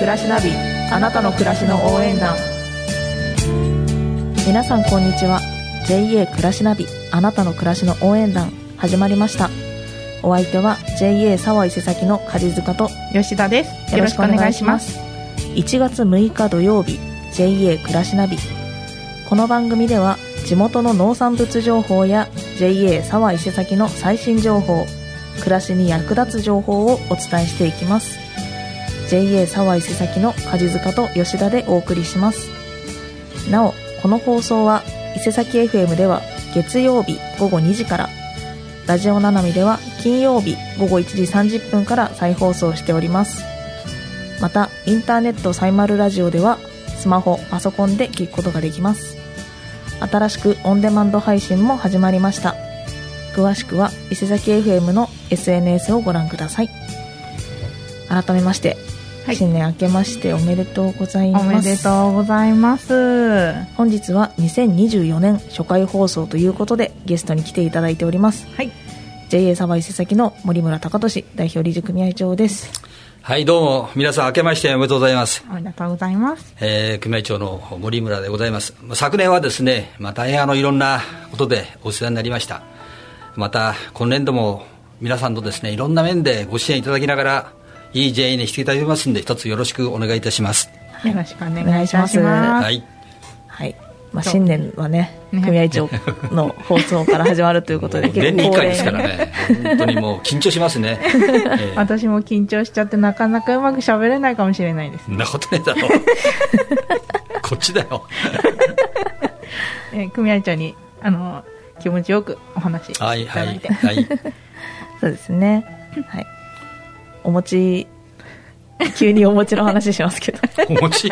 暮らしナビあなたの暮らしの応援団。皆さんこんにちは。JA 暮らしナビあなたの暮らしの応援団始まりました。お相手は JA 沢伊勢崎の梶塚と吉田です。よろしくお願いします。1月6日土曜日 JA 暮らしナビ。この番組では地元の農産物情報や JA 沢伊勢崎の最新情報暮らしに役立つ情報をお伝えしていきます JA 沢伊勢崎の梶塚と吉田でお送りします。なおこの放送は伊勢崎 FM では月曜日午後2時からラジオななみでは金曜日午後1時30分から再放送しております。またインターネットサイマルラジオではスマホパソコンで聞くことができます。新しくオンデマンド配信も始まりました。詳しくは伊勢崎 FM の SNS をご覧ください。改めまして、はい。新年明けましておめでとうございます。おめでとうございます。本日は2024年初回放送ということでゲストに来ていただいております。はい。JA サバ伊勢崎の森村隆俊代表理事組合長です。はい、どうも、皆さん明けましておめでとうございます。おめでとうございます。えー、組合長の森村でございます。まあ昨年はですね、まあ、大変あの、いろんなことでお世話になりました。また、今年度も皆さんとですね、いろんな面でご支援いただきながら、いい JA にしていただきますんで、一つよろしくお願いいたします。よろしくお願いしまいたしますはい。はい、まあ、新年はねね組合長の放送から始まるということで 年に1回ですから恒ね、本当にもう緊張しますね。えー私も緊張しちゃってなかなかうまく喋れないかもしれないですそんなことねえだろ。こっちだよ。えー組合長にあの気持ちよくお話しいただはいい、て、はい、はい。そうですねはいお餅急にお餅の話しますけど。お餅？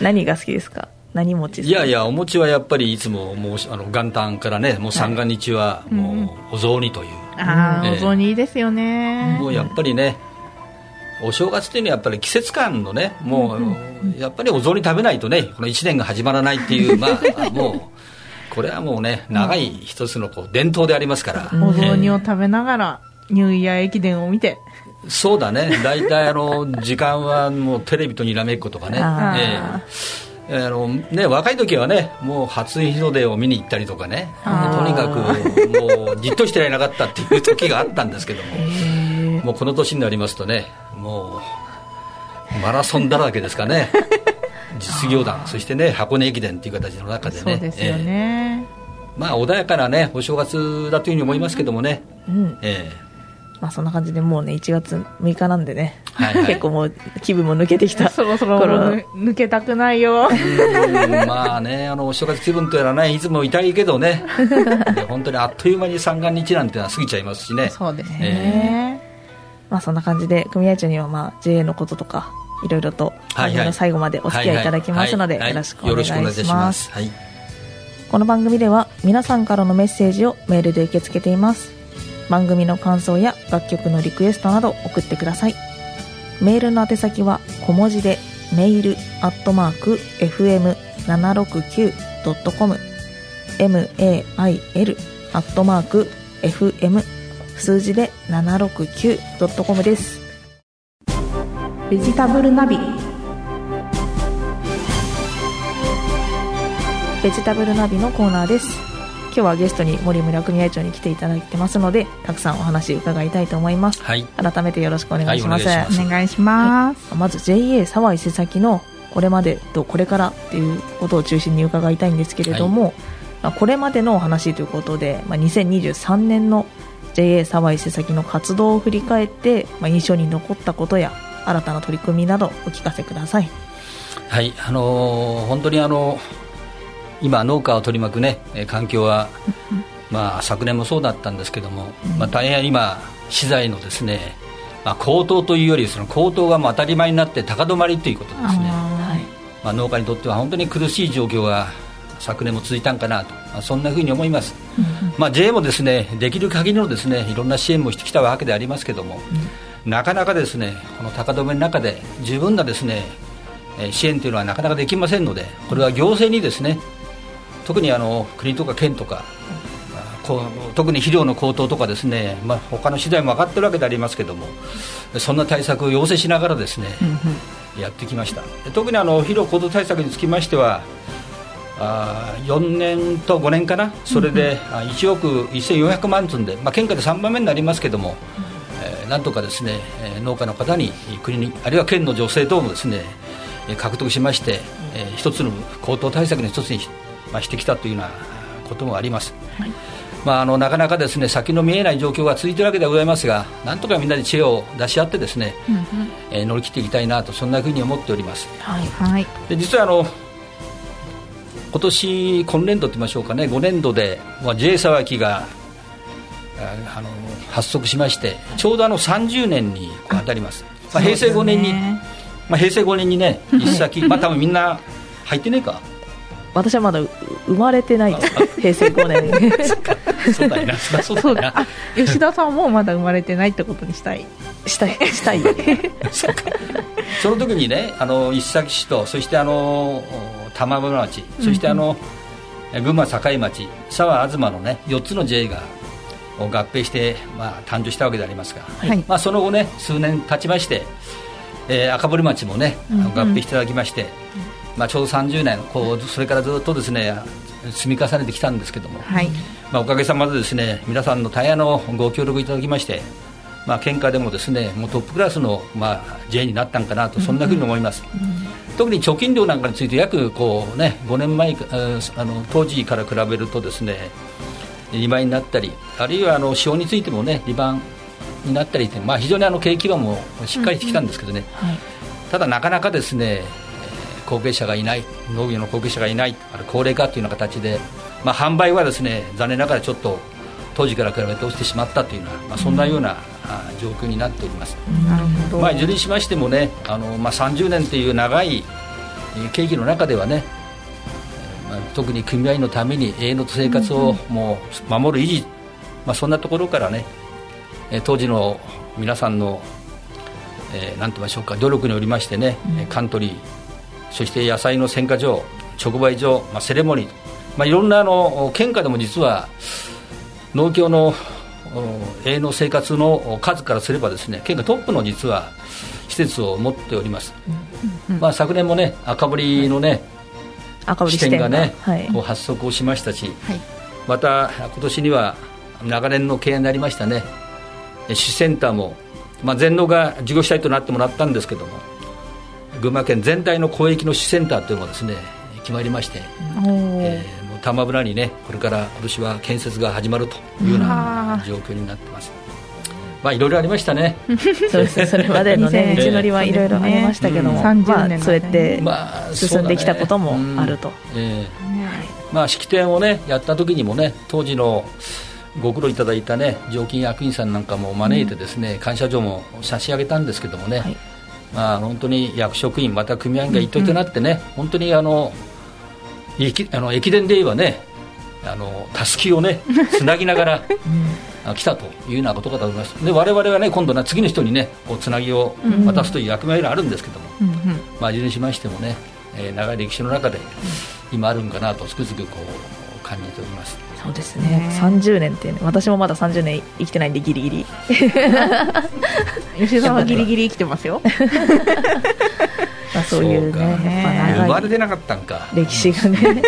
何が好きですか？何餅ですか？いやいや、お餅はやっぱりいつももうあの元旦からね、もう三が日はもうお雑煮という、ああ、ええお雑煮いいですよね。もうやっぱりね、お正月というのはやっぱり季節感のね、もうやっぱりお雑煮食べないとね、この1年が始まらないっていう、まあ、もう、これはもうね、長い一つのこう伝統でありますから、お雑煮えを食べながらニューイヤー駅伝を見て。えそうだね、大体あの時間はもうテレビとにらめっことかね。ええ。あのね、若い時はね、もう初日の出を見に行ったりとかね、とにかくもうじっとしてられなかったっていう時があったんですけども、もうこの年になりますとね、もうマラソンだらけですかね、実業団、そしてね、箱根駅伝っていう形の中でね、えまあ穏やかなね、お正月だというふうに思いますけどもね、うん。えまあそんな感じでもうね1月6日なんでね、はいはい。結構もう気分も抜けてきた。そろそろ抜けたくないよ。まあね、あのお正月気分とやらね、いつも痛いけどね、ね本当にあっという間に三が日なんてのは過ぎちゃいますしね。そうですえね、まあそんな感じで組合長にはまあ JA のこととかいろいろと最後までお付き合いいただきますのでよろしくお願いします。はい。この番組では皆さんからのメッセージをメールで受け付けています番組の感想や楽曲のリクエストなど送ってください。メールの宛先は小文字でメールアットマーク FM769.com mail アットマーク FM 数字で 769.com です。ベジタブルナビ。ベジタブルナビのコーナーです今日はゲストに森村組合長に来ていただいてますのでたくさんお話伺いたいと思います。はい。改めてよろしくお願いします,、はいお願いしお願いします、まず JA 沢伊勢崎のこれまでとこれからっていうことを中心に伺いたいんですけれども、まあこれまでのお話ということで、まあ、2023年の JA 沢伊勢崎の活動を振り返って、まあ、印象に残ったことや新たな取り組みなどお聞かせください。はい、あのー本当にあの今農家を取り巻くねえー環境は まあ昨年もそうだったんですけども、まあ大変今資材のですねまあ高騰というよりその高騰がもう当たり前になって高止まりということですね。あまあ農家にとっては本当に苦しい状況が昨年も続いたんかなと、まあ、そんなふうに思います。まあ JA もですねできる限りのですねいろんな支援もしてきたわけでありますけども、なかなかですねこの高止めの中で十分なですねえー支援というのはなかなかできませんのでこれは行政にですね特にあの国とか県とかあこう特に肥料の高騰とかですね、まあ、他の資材も上がってるわけでありますけどもそんな対策を要請しながらですね、やってきました。特にあの肥料高騰対策につきましてはあ4年と5年かな、それで1億1400万積んで、まあ、県下で3番目になりますけども、えー、なんとかですね農家の方に、国に、あるいは県の女性等もですね獲得しまして、えー、一つの高騰対策の一つに、まあ、してきたというようなこともあります。はい。まあ、あのなかなかですね先の見えない状況が続いているわけではございますが、なんとかみんなで知恵を出し合って、ですね、うんうん、えー、乗り切っていきたいなと、そんなふうに思っております。はい、はい、で実はあの今年今年度と言いましょうかね5年度で、まあ、J 沢木があの発足しましてちょうどあの30年に当たります、まあ、平成5年に、まあ、平成5年にね 一先、まあ多分みんな入ってねえか私はまだ生まれてないです。平成5年。そうだよな。そう。だな吉田さんもまだ生まれてないってことにしたい。したい。したい。その時にねあの一崎市とそしてあの玉村町そしてあの、うん、群馬境町佐賀東のね4つの J が合併して、まあ、誕生したわけでありますが、はい、まあ、その後ね数年経ちまして、えー、赤堀町もね合併していただきまして、うんうん、まあ、ちょうど30年こうそれからずっとですね積み重ねてきたんですけども、はい、まあ、おかげさまでですね皆さんの大変のご協力いただきましてまあ喧嘩でもですねもうトップクラスの、まあ、J になったんかなとそんなふうに思います、うんうん特に貯金量なんかについて約こう、ね、5年前あの当時から比べるとですね2倍になったりあるいはあの使用についてもね2番になったりまあ、非常にあの景気はもしっかりしてきたんですけどね、うんうん。はい、ただなかなかですね後継者がいない農業の後継者がいないある高齢化というような形で、まあ、販売はですね残念ながらちょっと当時から比べて落ちてしまったというような、まあ、そんなような、状況になっております。なるほど。まあ、いずれにしましてもねあの、まあ、30年という長い景気の中ではね、まあ、特に組合のために永遠の生活をもう守る維持、まあ、そんなところからね当時の皆さんの、えー、なんと言いましょうか努力によりましてね、うん、カントリーそして野菜の選果場直売所、まあ、セレモニー、まあ、いろんなあの県下でも実は農協の永遠の生活の数からすればですね県がトップの実は施設を持っております、うんうん、まあ、昨年もね赤堀のね、はい、支店が。ね、はい、発足をしましたし、はい、また今年には長年の経営になりましたね。市センターも、まあ、全農が事業主体となってもらったんですけども群馬県全体の広域の市センターというのもですね決まりまして、えー、玉村にねこれから今年は建設が始まるというような状況になってます。まあいろいろありましたね。そうですね。それまでのね。道のりはいろいろありましたけども、まあそうやって進んできたこともあると。まあ式典をねやった時にもね当時のご苦労いただいたね常勤役員さんなんかも招いてですね、感謝状も差し上げたんですけどもね、まあ本当に役職員また組合員が一体となってね、本当にあの駅あの駅伝で言えばねあのたすきをねつなぎながら、うん、来たというようなことかと思います。で我々はね今度は次の人にねこうつなぎを渡すという役割があるんですけども、うんうん、まあいずれにしましてもね、えー、長い歴史の中で今あるんかなとつくづくこう感じております。そうですね。30年って、ね、私もまだ30年生きてないんでギリギリ。吉田はギリギリ生きてますよ。まあ、そういうね生まれてなかったんか。歴史がね。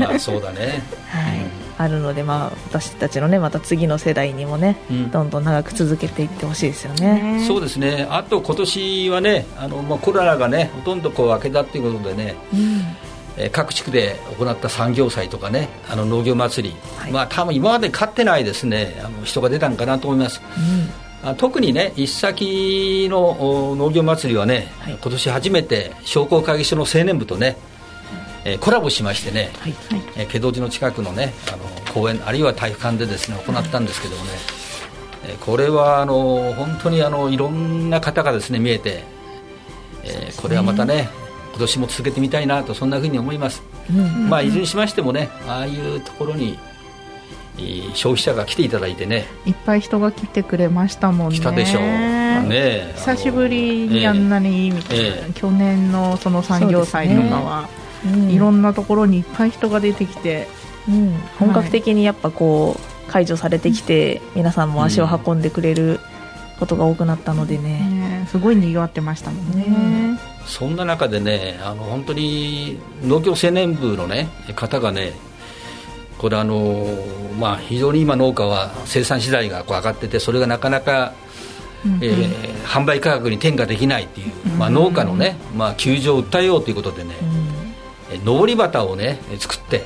まあそうだね、はい、あるので、まあ、私たちのねまた次の世代にもね、うん、どんどん長く続けていってほしいですよね。そうですね。あと今年はねあの、まあ、コロナがねほとんどこう明けたということでね、うん各地区で行った産業祭とかねあの農業祭り、はい、まあ多分今まで勝ってないですね。あの人が出たんかなと思います、うん。特にね一先の農業祭りはね、はい、今年初めて商工会議所の青年部とね、えー、コラボしましてね、はい。えー、気道寺の近くのねあの公園あるいは体育館でですね行ったんですけどもね、えー、これはあの本当にあのいろんな方がですね見えて、えー、これはまたね今年も続けてみたいなとそんなふうに思います、うん。うんうん、まあいずれにしましてもねああいうところに消費者が来ていただいてね。いっぱい人が来てくれましたもんね。来たでしょう。ね。久しぶりにあんなに、えーえー、去年のその産業祭とかは、ね。うん、いろんなところにいっぱい人が出てきて、うん、本格的にやっぱこう解除されてきて、皆さんも足を運んでくれることが多くなったのでね、ねすごい賑わってましたもんね、そんな中でねあの本当に農協青年部の、ね、方がねこれあの、まあ、非常に今農家は生産資材がこう上がっててそれがなかなか、うんうん、えー、販売価格に転嫁できないっていう、まあ、農家のね、まあ、窮状を訴えようということでね、うん、上り旗をね作って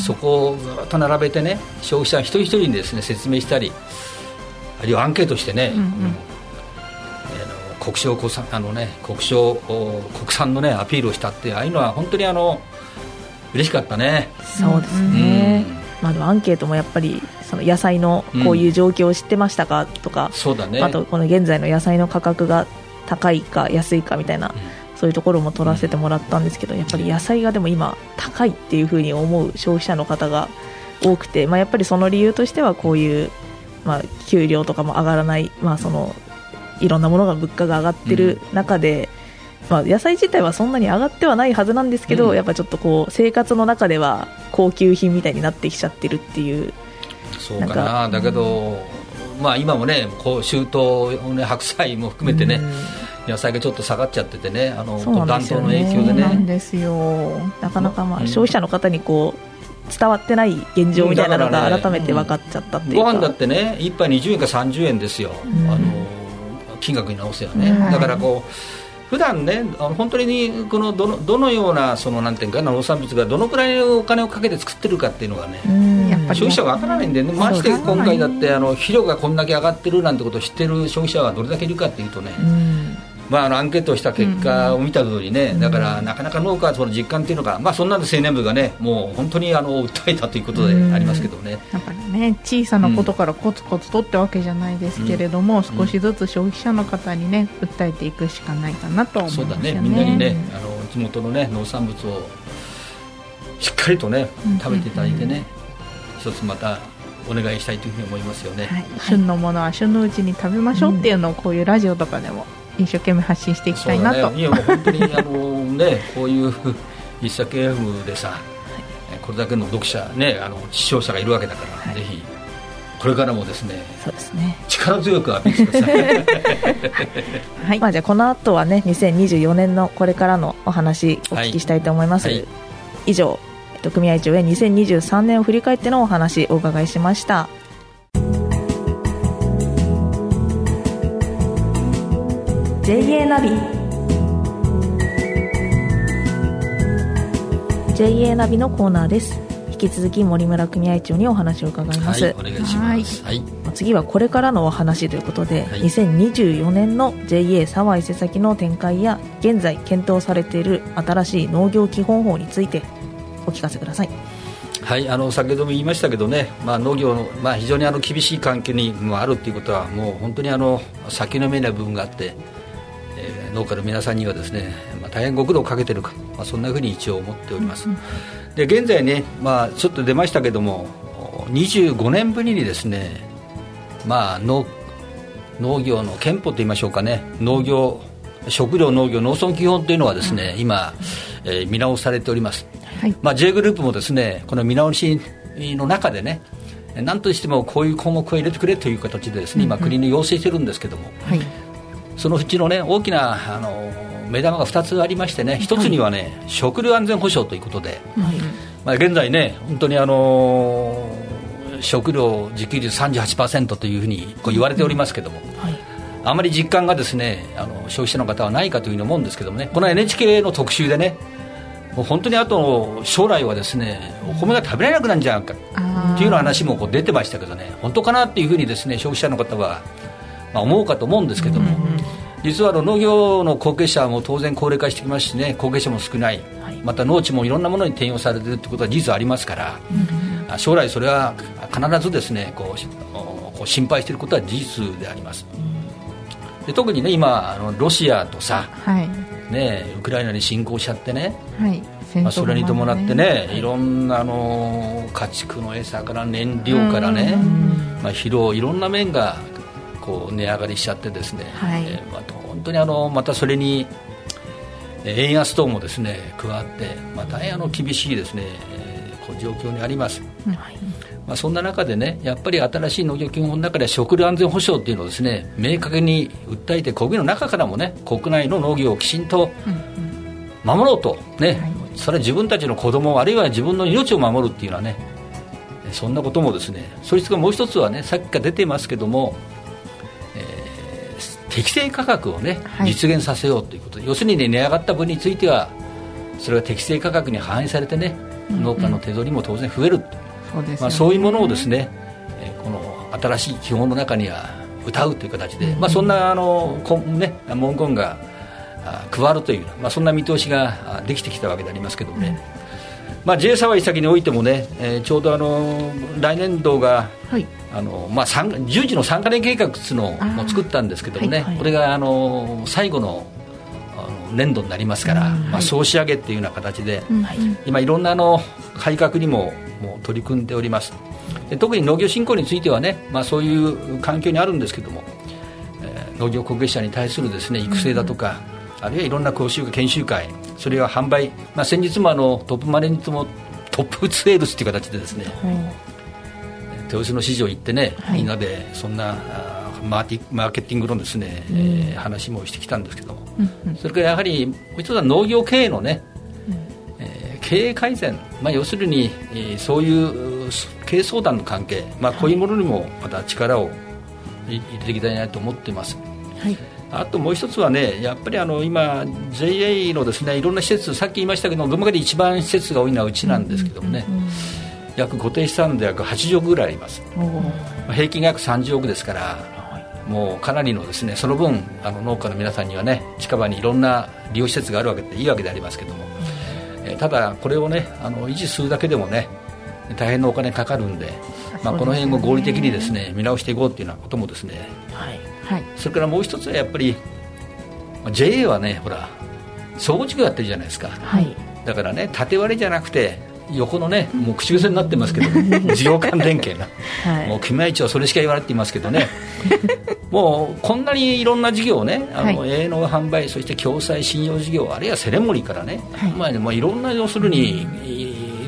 そこをずっと並べてね消費者一人一人にですね説明したりあるいはアンケートしてね、うん。うん国産国産あのね国産国産のねアピールをしたってああいうのは本当にあの嬉しかったね。そうですね、まあ、でもアンケートもやっぱりその野菜のこういう状況を知ってましたかとか、そうだね、あとこの現在の野菜の価格が高いか安いかみたいな、そういうところも取らせてもらったんですけどやっぱり野菜がでも今高いっていうふうに思う消費者の方が多くて、まあ、やっぱりその理由としてはこういう、まあ、給料とかも上がらない、まあ、そのいろんなものが物価が上がってる中で、まあ、野菜自体はそんなに上がってはないはずなんですけど、うん、やっぱちょっとこう生活の中では高級品みたいになってきちゃってるっていうそうかな。だけど、うん、まあ、今もねこう周到、ね、白菜も含めてね、うん、野菜がちょっと下がっちゃっててねあの暖冬の影響でね。なんですよ。なかなかまあ消費者の方にこう伝わってない現状みたいなのが改めて分かっちゃったっていうか、ご飯だってね1杯20円か30円ですよ、あの金額に直せばね、だからこう普段ね本当にこのどのどのようなそのなんていうか農産物がどのくらいお金をかけて作ってるかっていうのがねやっぱ消費者は分からないんでね。まして今回だってあの肥料がこんだけ上がってるなんてことを知ってる消費者はどれだけいるかっていうとねまあ、あのアンケートをした結果を見た通りね、だからなかなか農家はその実感っていうのが、まあ、そんなんで青年部がね、もう本当にあの訴えたということでありますけどね。やっぱりね、小さなことからコツコツとってわけじゃないですけれども、うん、少しずつ消費者の方にね、訴えていくしかないかなと思いますよね。そうだね、みんなにね、あの地元のね、農産物をしっかりとね、食べていただいてね、一つまたお願いしたいというふうに思いますよね、はい、旬のものは旬のうちに食べましょうっていうのをこういうラジオとかでも一生懸命発信していきたいなと、ね、いやもう本当にあのね こういう一作 FM でさ、はい、これだけの読者ねあの視聴者がいるわけだから、はい、ぜひこれからもですねそうですね。力強くアピールしてください。はい。まあじゃあこの後はね2024年のこれからのお話お聞きしたいと思います、はい、以上組合長へ2023年を振り返ってのお話お伺いしました JA ナビ。JA ナビのコーナーです。引き続き森村組合長にお話を伺います、はい、お願いします、はい、次はこれからのお話ということで、はい、2024年の JA 沢伊勢崎の展開や現在検討されている新しい農業基本法についてお聞かせください。はい、あの先ほども言いましたけどね、まあ、農業の、まあ、非常にあの厳しい環境にもあるということはもう本当にあの先の見えない部分があってえー、農家の皆さんにはですね、まあ、大変ご苦労をかけているか、まあ、そんなふうに一応思っております、で現在ね、まあ、ちょっと出ましたけども25年ぶりにですね、まあ、農農業の憲法といいましょうかね農業食料農業農村基本というのはですね、うん、今、えー、見直されております、はい、まあ、J グループもですねこの見直しの中でね何としてもこういう項目を入れてくれという形でですね、今国に要請してるんですけども、はい、そのうちの、ね、大きなあの目玉が2つありましてね、1つにはね、はい、食料安全保障ということで、はい、まあ、現在ね、本当にあの食料自給率38%というふうにこう言われておりますけども、はい、あまり実感がですねあの消費者の方はないかというふうに思うんですけどもね、この NHK の特集でね、もう本当にあと将来はですねお米が食べられなくなるんじゃないかっていうような話もこう出てましたけどね、本当かなっていうふうにですね消費者の方はまあ、思うかと思うんですけども、実は農業の後継者も当然高齢化してきますしね後継者も少ない、はい、また農地もいろんなものに転用されているということは事実ありますから、うんうん、将来それは必ずですねこうこう心配していることは事実であります、で特にね今あのロシアとさ、はい、ね、ウクライナに侵攻しちゃってね、はい。まあ、それに伴ってね、いろんなあの家畜の餌から燃料からね、まあ、疲労いろんな面がこう値上がりしちゃってですね、はい、えー、まあ、本当にあのまたそれに円安等もですね加わって、まあ、大変あの厳しいですね、えー、こう状況にあります、はい、まあ、そんな中でねやっぱり新しい農業基本法の中で食料安全保障っていうのをですね明確に訴えて国民の中からもね国内の農業をきちんと守ろうとね、はい、それは自分たちの子供あるいは自分の命を守るっていうのはねそんなこともですねそいつがもう一つはねさっきから出てますけども、えー、適正価格をね、はい、実現させようということ。要するに、ね、値上がった分についてはそれが適正価格に反映されてね、農家の手取りも当然増えるとそうね、まあ、そういうものをですね、えー、この新しい基本の中には歌うという形で、まあ、そんなあの、ね、文言が加わるという、まあ、そんな見通しができてきたわけでありますけどもね、まあ、JA 沢井先においてもね、えー、ちょうどあの来年度が、はいあのまあ、10時の3か年計画というのを作ったんですけどもね、はいはい、これがあの最後の年度になりますから、まあ、総仕上げっていうような形で、今、いろんなあの改革にももう取り組んでおります。で特に農業振興についてはね、まあ、そういう環境にあるんですけども、えー、農業後継者に対するですね育成だとか、あるいはいろんな講習会研修会それは販売、まあ、先日もあのトップマネージもトップツールスという形でですね、豊洲の市場行ってね、はい、みんなでそんなマーティマーケティングのですね、うん、えー、話もしてきたんですけども、うんうん、それからやはりもう一つは農業経営のね、うん、えー、経営改善、まあ、要するに、えー、そういう経営相談の関係、まあ、こういうものにもまた力を入れていきたいなと思っています。はい。あともう一つはね、やっぱりあの今、JA のですねいろんな施設、さっき言いましたけど、群馬県で一番施設が多いのはうちなんですけどもね、約固定資産で約80億ぐらいあります、平均が約30億ですから、もうかなりのですねその分あの農家の皆さんにはね近場にいろんな利用施設があるわけでいいわけでありますけども、えー、ただこれをねあの維持するだけでもね大変なお金かかるんで、まあ、この辺を合理的にですね見直していこうというようなこともですね、はい。はい、それからもう一つはやっぱり JA はねほら総合地区やってるじゃないですか、はい、だからね縦割りじゃなくて横のね、もう口癖になってますけど、事業間連携な、はい、もう組合長はそれしか言われていますけどね、もうこんなにいろんな事業をね、あの、はい、営農販売、そして共済信用事業、あるいはセレモニーからね、はい。まあね、もういろんな要するに、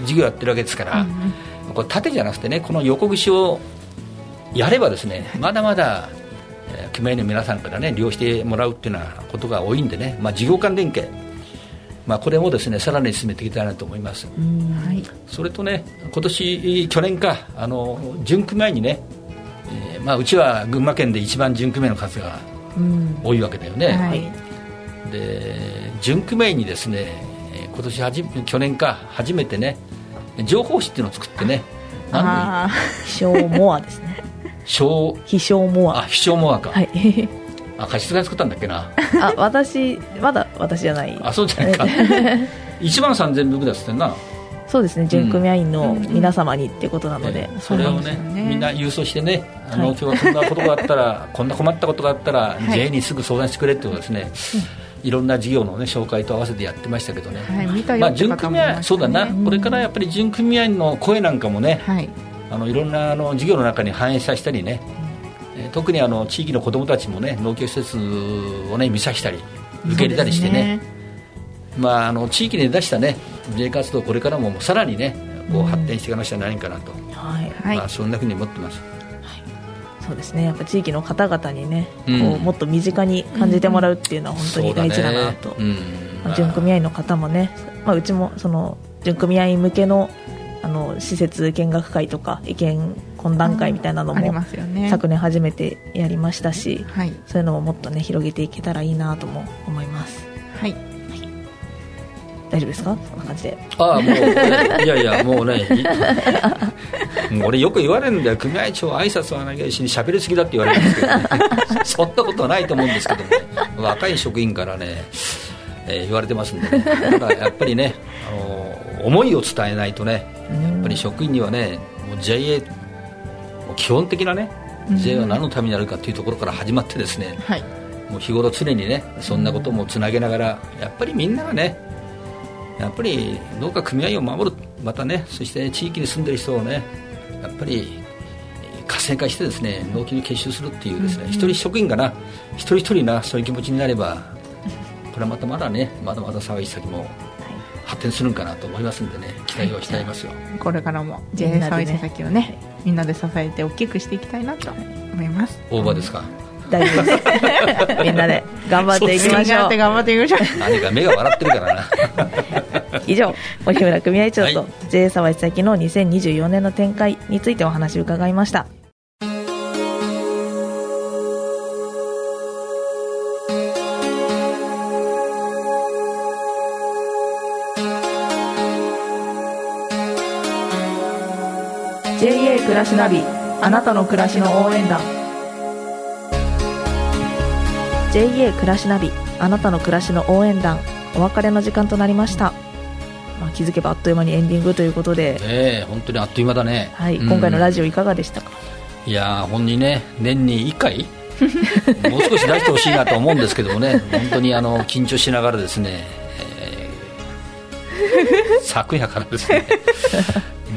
事業やってるわけですから、うん、これ縦じゃなくてね、この横串をやればですね、まだまだ、組合の皆さんからね、利用してもらうっていうようなことが多いんでね、まあ、事業間連携。まあ、これもですねさらに進めていきたいなと思います、はい、それとね今年去年かあの準組前にね、えーまあ、うちは群馬県で一番準組目の数が多いわけだよね、はい、で準組前にですね今年はじ去年か初めてね情報誌っていうのを作ってねああ 秘書モアですね。秘書？モアあ秘書モアか。はいあ貸しが作ったんだっけな？あ私まだ私じゃない。あそうじゃないか。1万3000部ぐらいってな。そうですね。準組合員の皆様にってことなので、うん、それをね、ね、みんな郵送してねあの、はい、今日こんなことがあったら こんな困ったことがあったら、はい、JA にすぐ相談してくれってことですね、いろんな事業の、ね、紹介と合わせてやってましたけどね、はい、まあ、準組合、そうだな、これからやっぱり準組合員の声なんかもね、はい、あのいろんなあの事業の中に反映させたりね、特にあの地域の子どもたちもね農協施設をね見さしたり受け入れたりしてね、ね、まあ、あの地域に出したね J 活動これからもさらにねこう発展していかなくちゃならないかなと、はいまあ、そんなふうに思ってます。そうですね。やっぱ地域の方々にね、うん、こうもっと身近に感じてもらうっていうのは本当に大事だなと、うんね。うん、準組合員の方もね、まあ、うちもその準組合員向けのあの施設見学会とか意見懇談会みたいなのも、ね、昨年初めてやりましたし、はい、そういうのももっとね広げていけたらいいなとも思います。はい、はい、大丈夫ですか？そんな感じで。ああもういやいやもうね俺よく言われるんだよ。組合長挨拶はないし喋りすぎだって言われるんですけど、ね、そんなことはないと思うんですけどね。若い職員からね、えー、言われてますんで、ね、ただやっぱりね思いを伝えないとねやっぱり職員にはねもう JA 基本的なね J は何のためになるかというところから始まってですね、はい、もう日頃常にねそんなこともつなげながらやっぱりみんながねやっぱり農家組合を守るまたねそして地域に住んでる人をねやっぱり活性化してですね農機に結集するっていうですね、うん、一人職員がな一人一人なそういう気持ちになればこれはまたまだねまだまだ騒ぎ先も発展するんかなと思いますんでね期待をしていますよ、これからも JA 沢井先をねみんなで支えて大きくしていきたいなと思います。大場ですか、大丈夫です。みんなで頑張っていきましょう。頑張っていきましょう。何か目が笑ってるからな。以上森村組合長と JA 沢井先の2024年の展開についてお話を伺いました。暮らしナビあなたの暮らしの応援団。JA 暮らしナビあなたの暮らしの応援団。お別れの時間となりました、まあ、気づけばあっという間にエンディングということで。ええ本当にあっという間だね。はい、うん、今回のラジオいかがでしたか？いや本にね年に1回？もう少し出してほしいなと思うんですけどもね。本当にあの緊張しながらですね、えー、昨夜からですね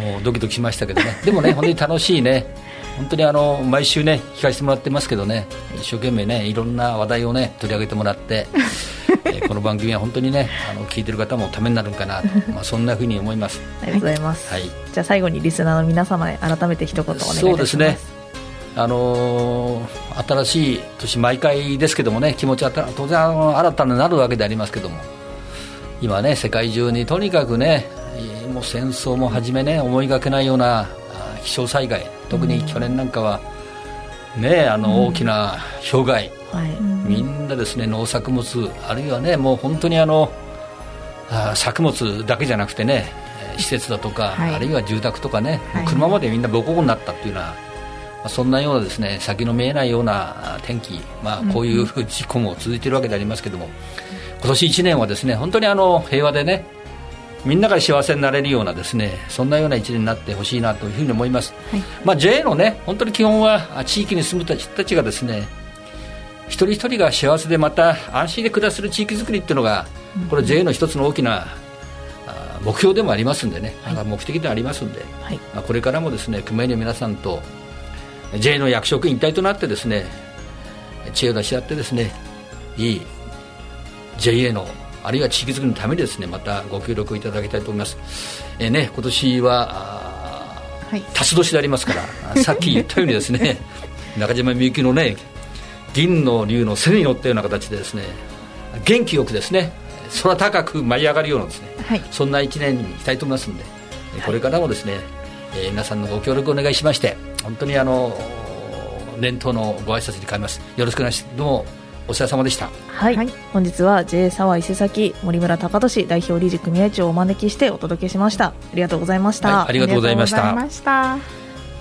もうドキドキしましたけどね、でもね、本当に楽しいね、本当にあの毎週ね、聞かせてもらってますけどね、一生懸命ね、いろんな話題をね、取り上げてもらって、えー、この番組は本当にね、あの聞いてる方もためになるかな。と、まあ、そんなふうに思います。ありがとうございます。はい、じゃあ最後にリスナーの皆様へ改めて一言お願いします。そうですね。あのー、新しい年、毎回ですけどもね、気持ちは当然新たになるわけでありますけども、今ね、世界中にとにかくね、もう戦争もはじめね思いがけないような気象災害特に去年なんかは、ね、あの大きな氷害、はい、みんなですね農作物あるいはねもう本当にあの作物だけじゃなくてね施設だとか、はい、あるいは住宅とかね、はい、車までみんなボコボコになったっていうような、まあ、そんなようなですね先の見えないような天気、まあ、こういう事故も続いているわけでありますけども、今年1年はですね本当にあの平和でねみんなが幸せになれるようなですねそんなような一年になってほしいなというふうに思います、はい、まあ、JA のね本当に基本は地域に住む人たちがですね一人一人が幸せでまた安心で暮らせる地域づくりっていうのがこれ JA の一つの大きな目標でもありますんでね、はい、目的ではありますんで、はい、まあ、これからもですね熊井の皆さんと JA の役職員一体となってですね知恵を出し合ってですねいい JA のあるいは地域づくりのためにですねまたご協力いただきたいと思います、えー、ね、今年は、はい、辰年でありますからさっき言ったようにですね 中島みゆきのね銀の竜の背に乗ったような形でですね元気よくですね空高く舞い上がるようなですね、はい、そんな一年にしたいと思いますので、これからもですね、えー、皆さんのご協力をお願いしまして本当にあの年頭のご挨拶に変えます。よろしくお願いしますどうもお疲れ様でした。はい、はい、本日は J 沢伊勢崎森村隆俊代表理事組合長をお招きしてお届けしました。ありがとうございました、はい、ありがとうございました。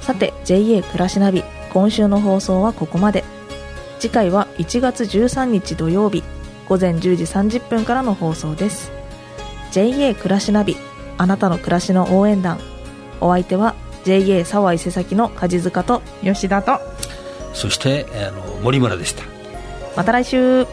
さて JA 暮らしナビ。今週の放送はここまで。次回は1月13日土曜日。午前10時30分からの放送です。JA 暮らしナビ。あなたの暮らしの応援団。お相手は JA 沢伊勢崎の梶塚と吉田と。そしてあの森村でしたまた来週。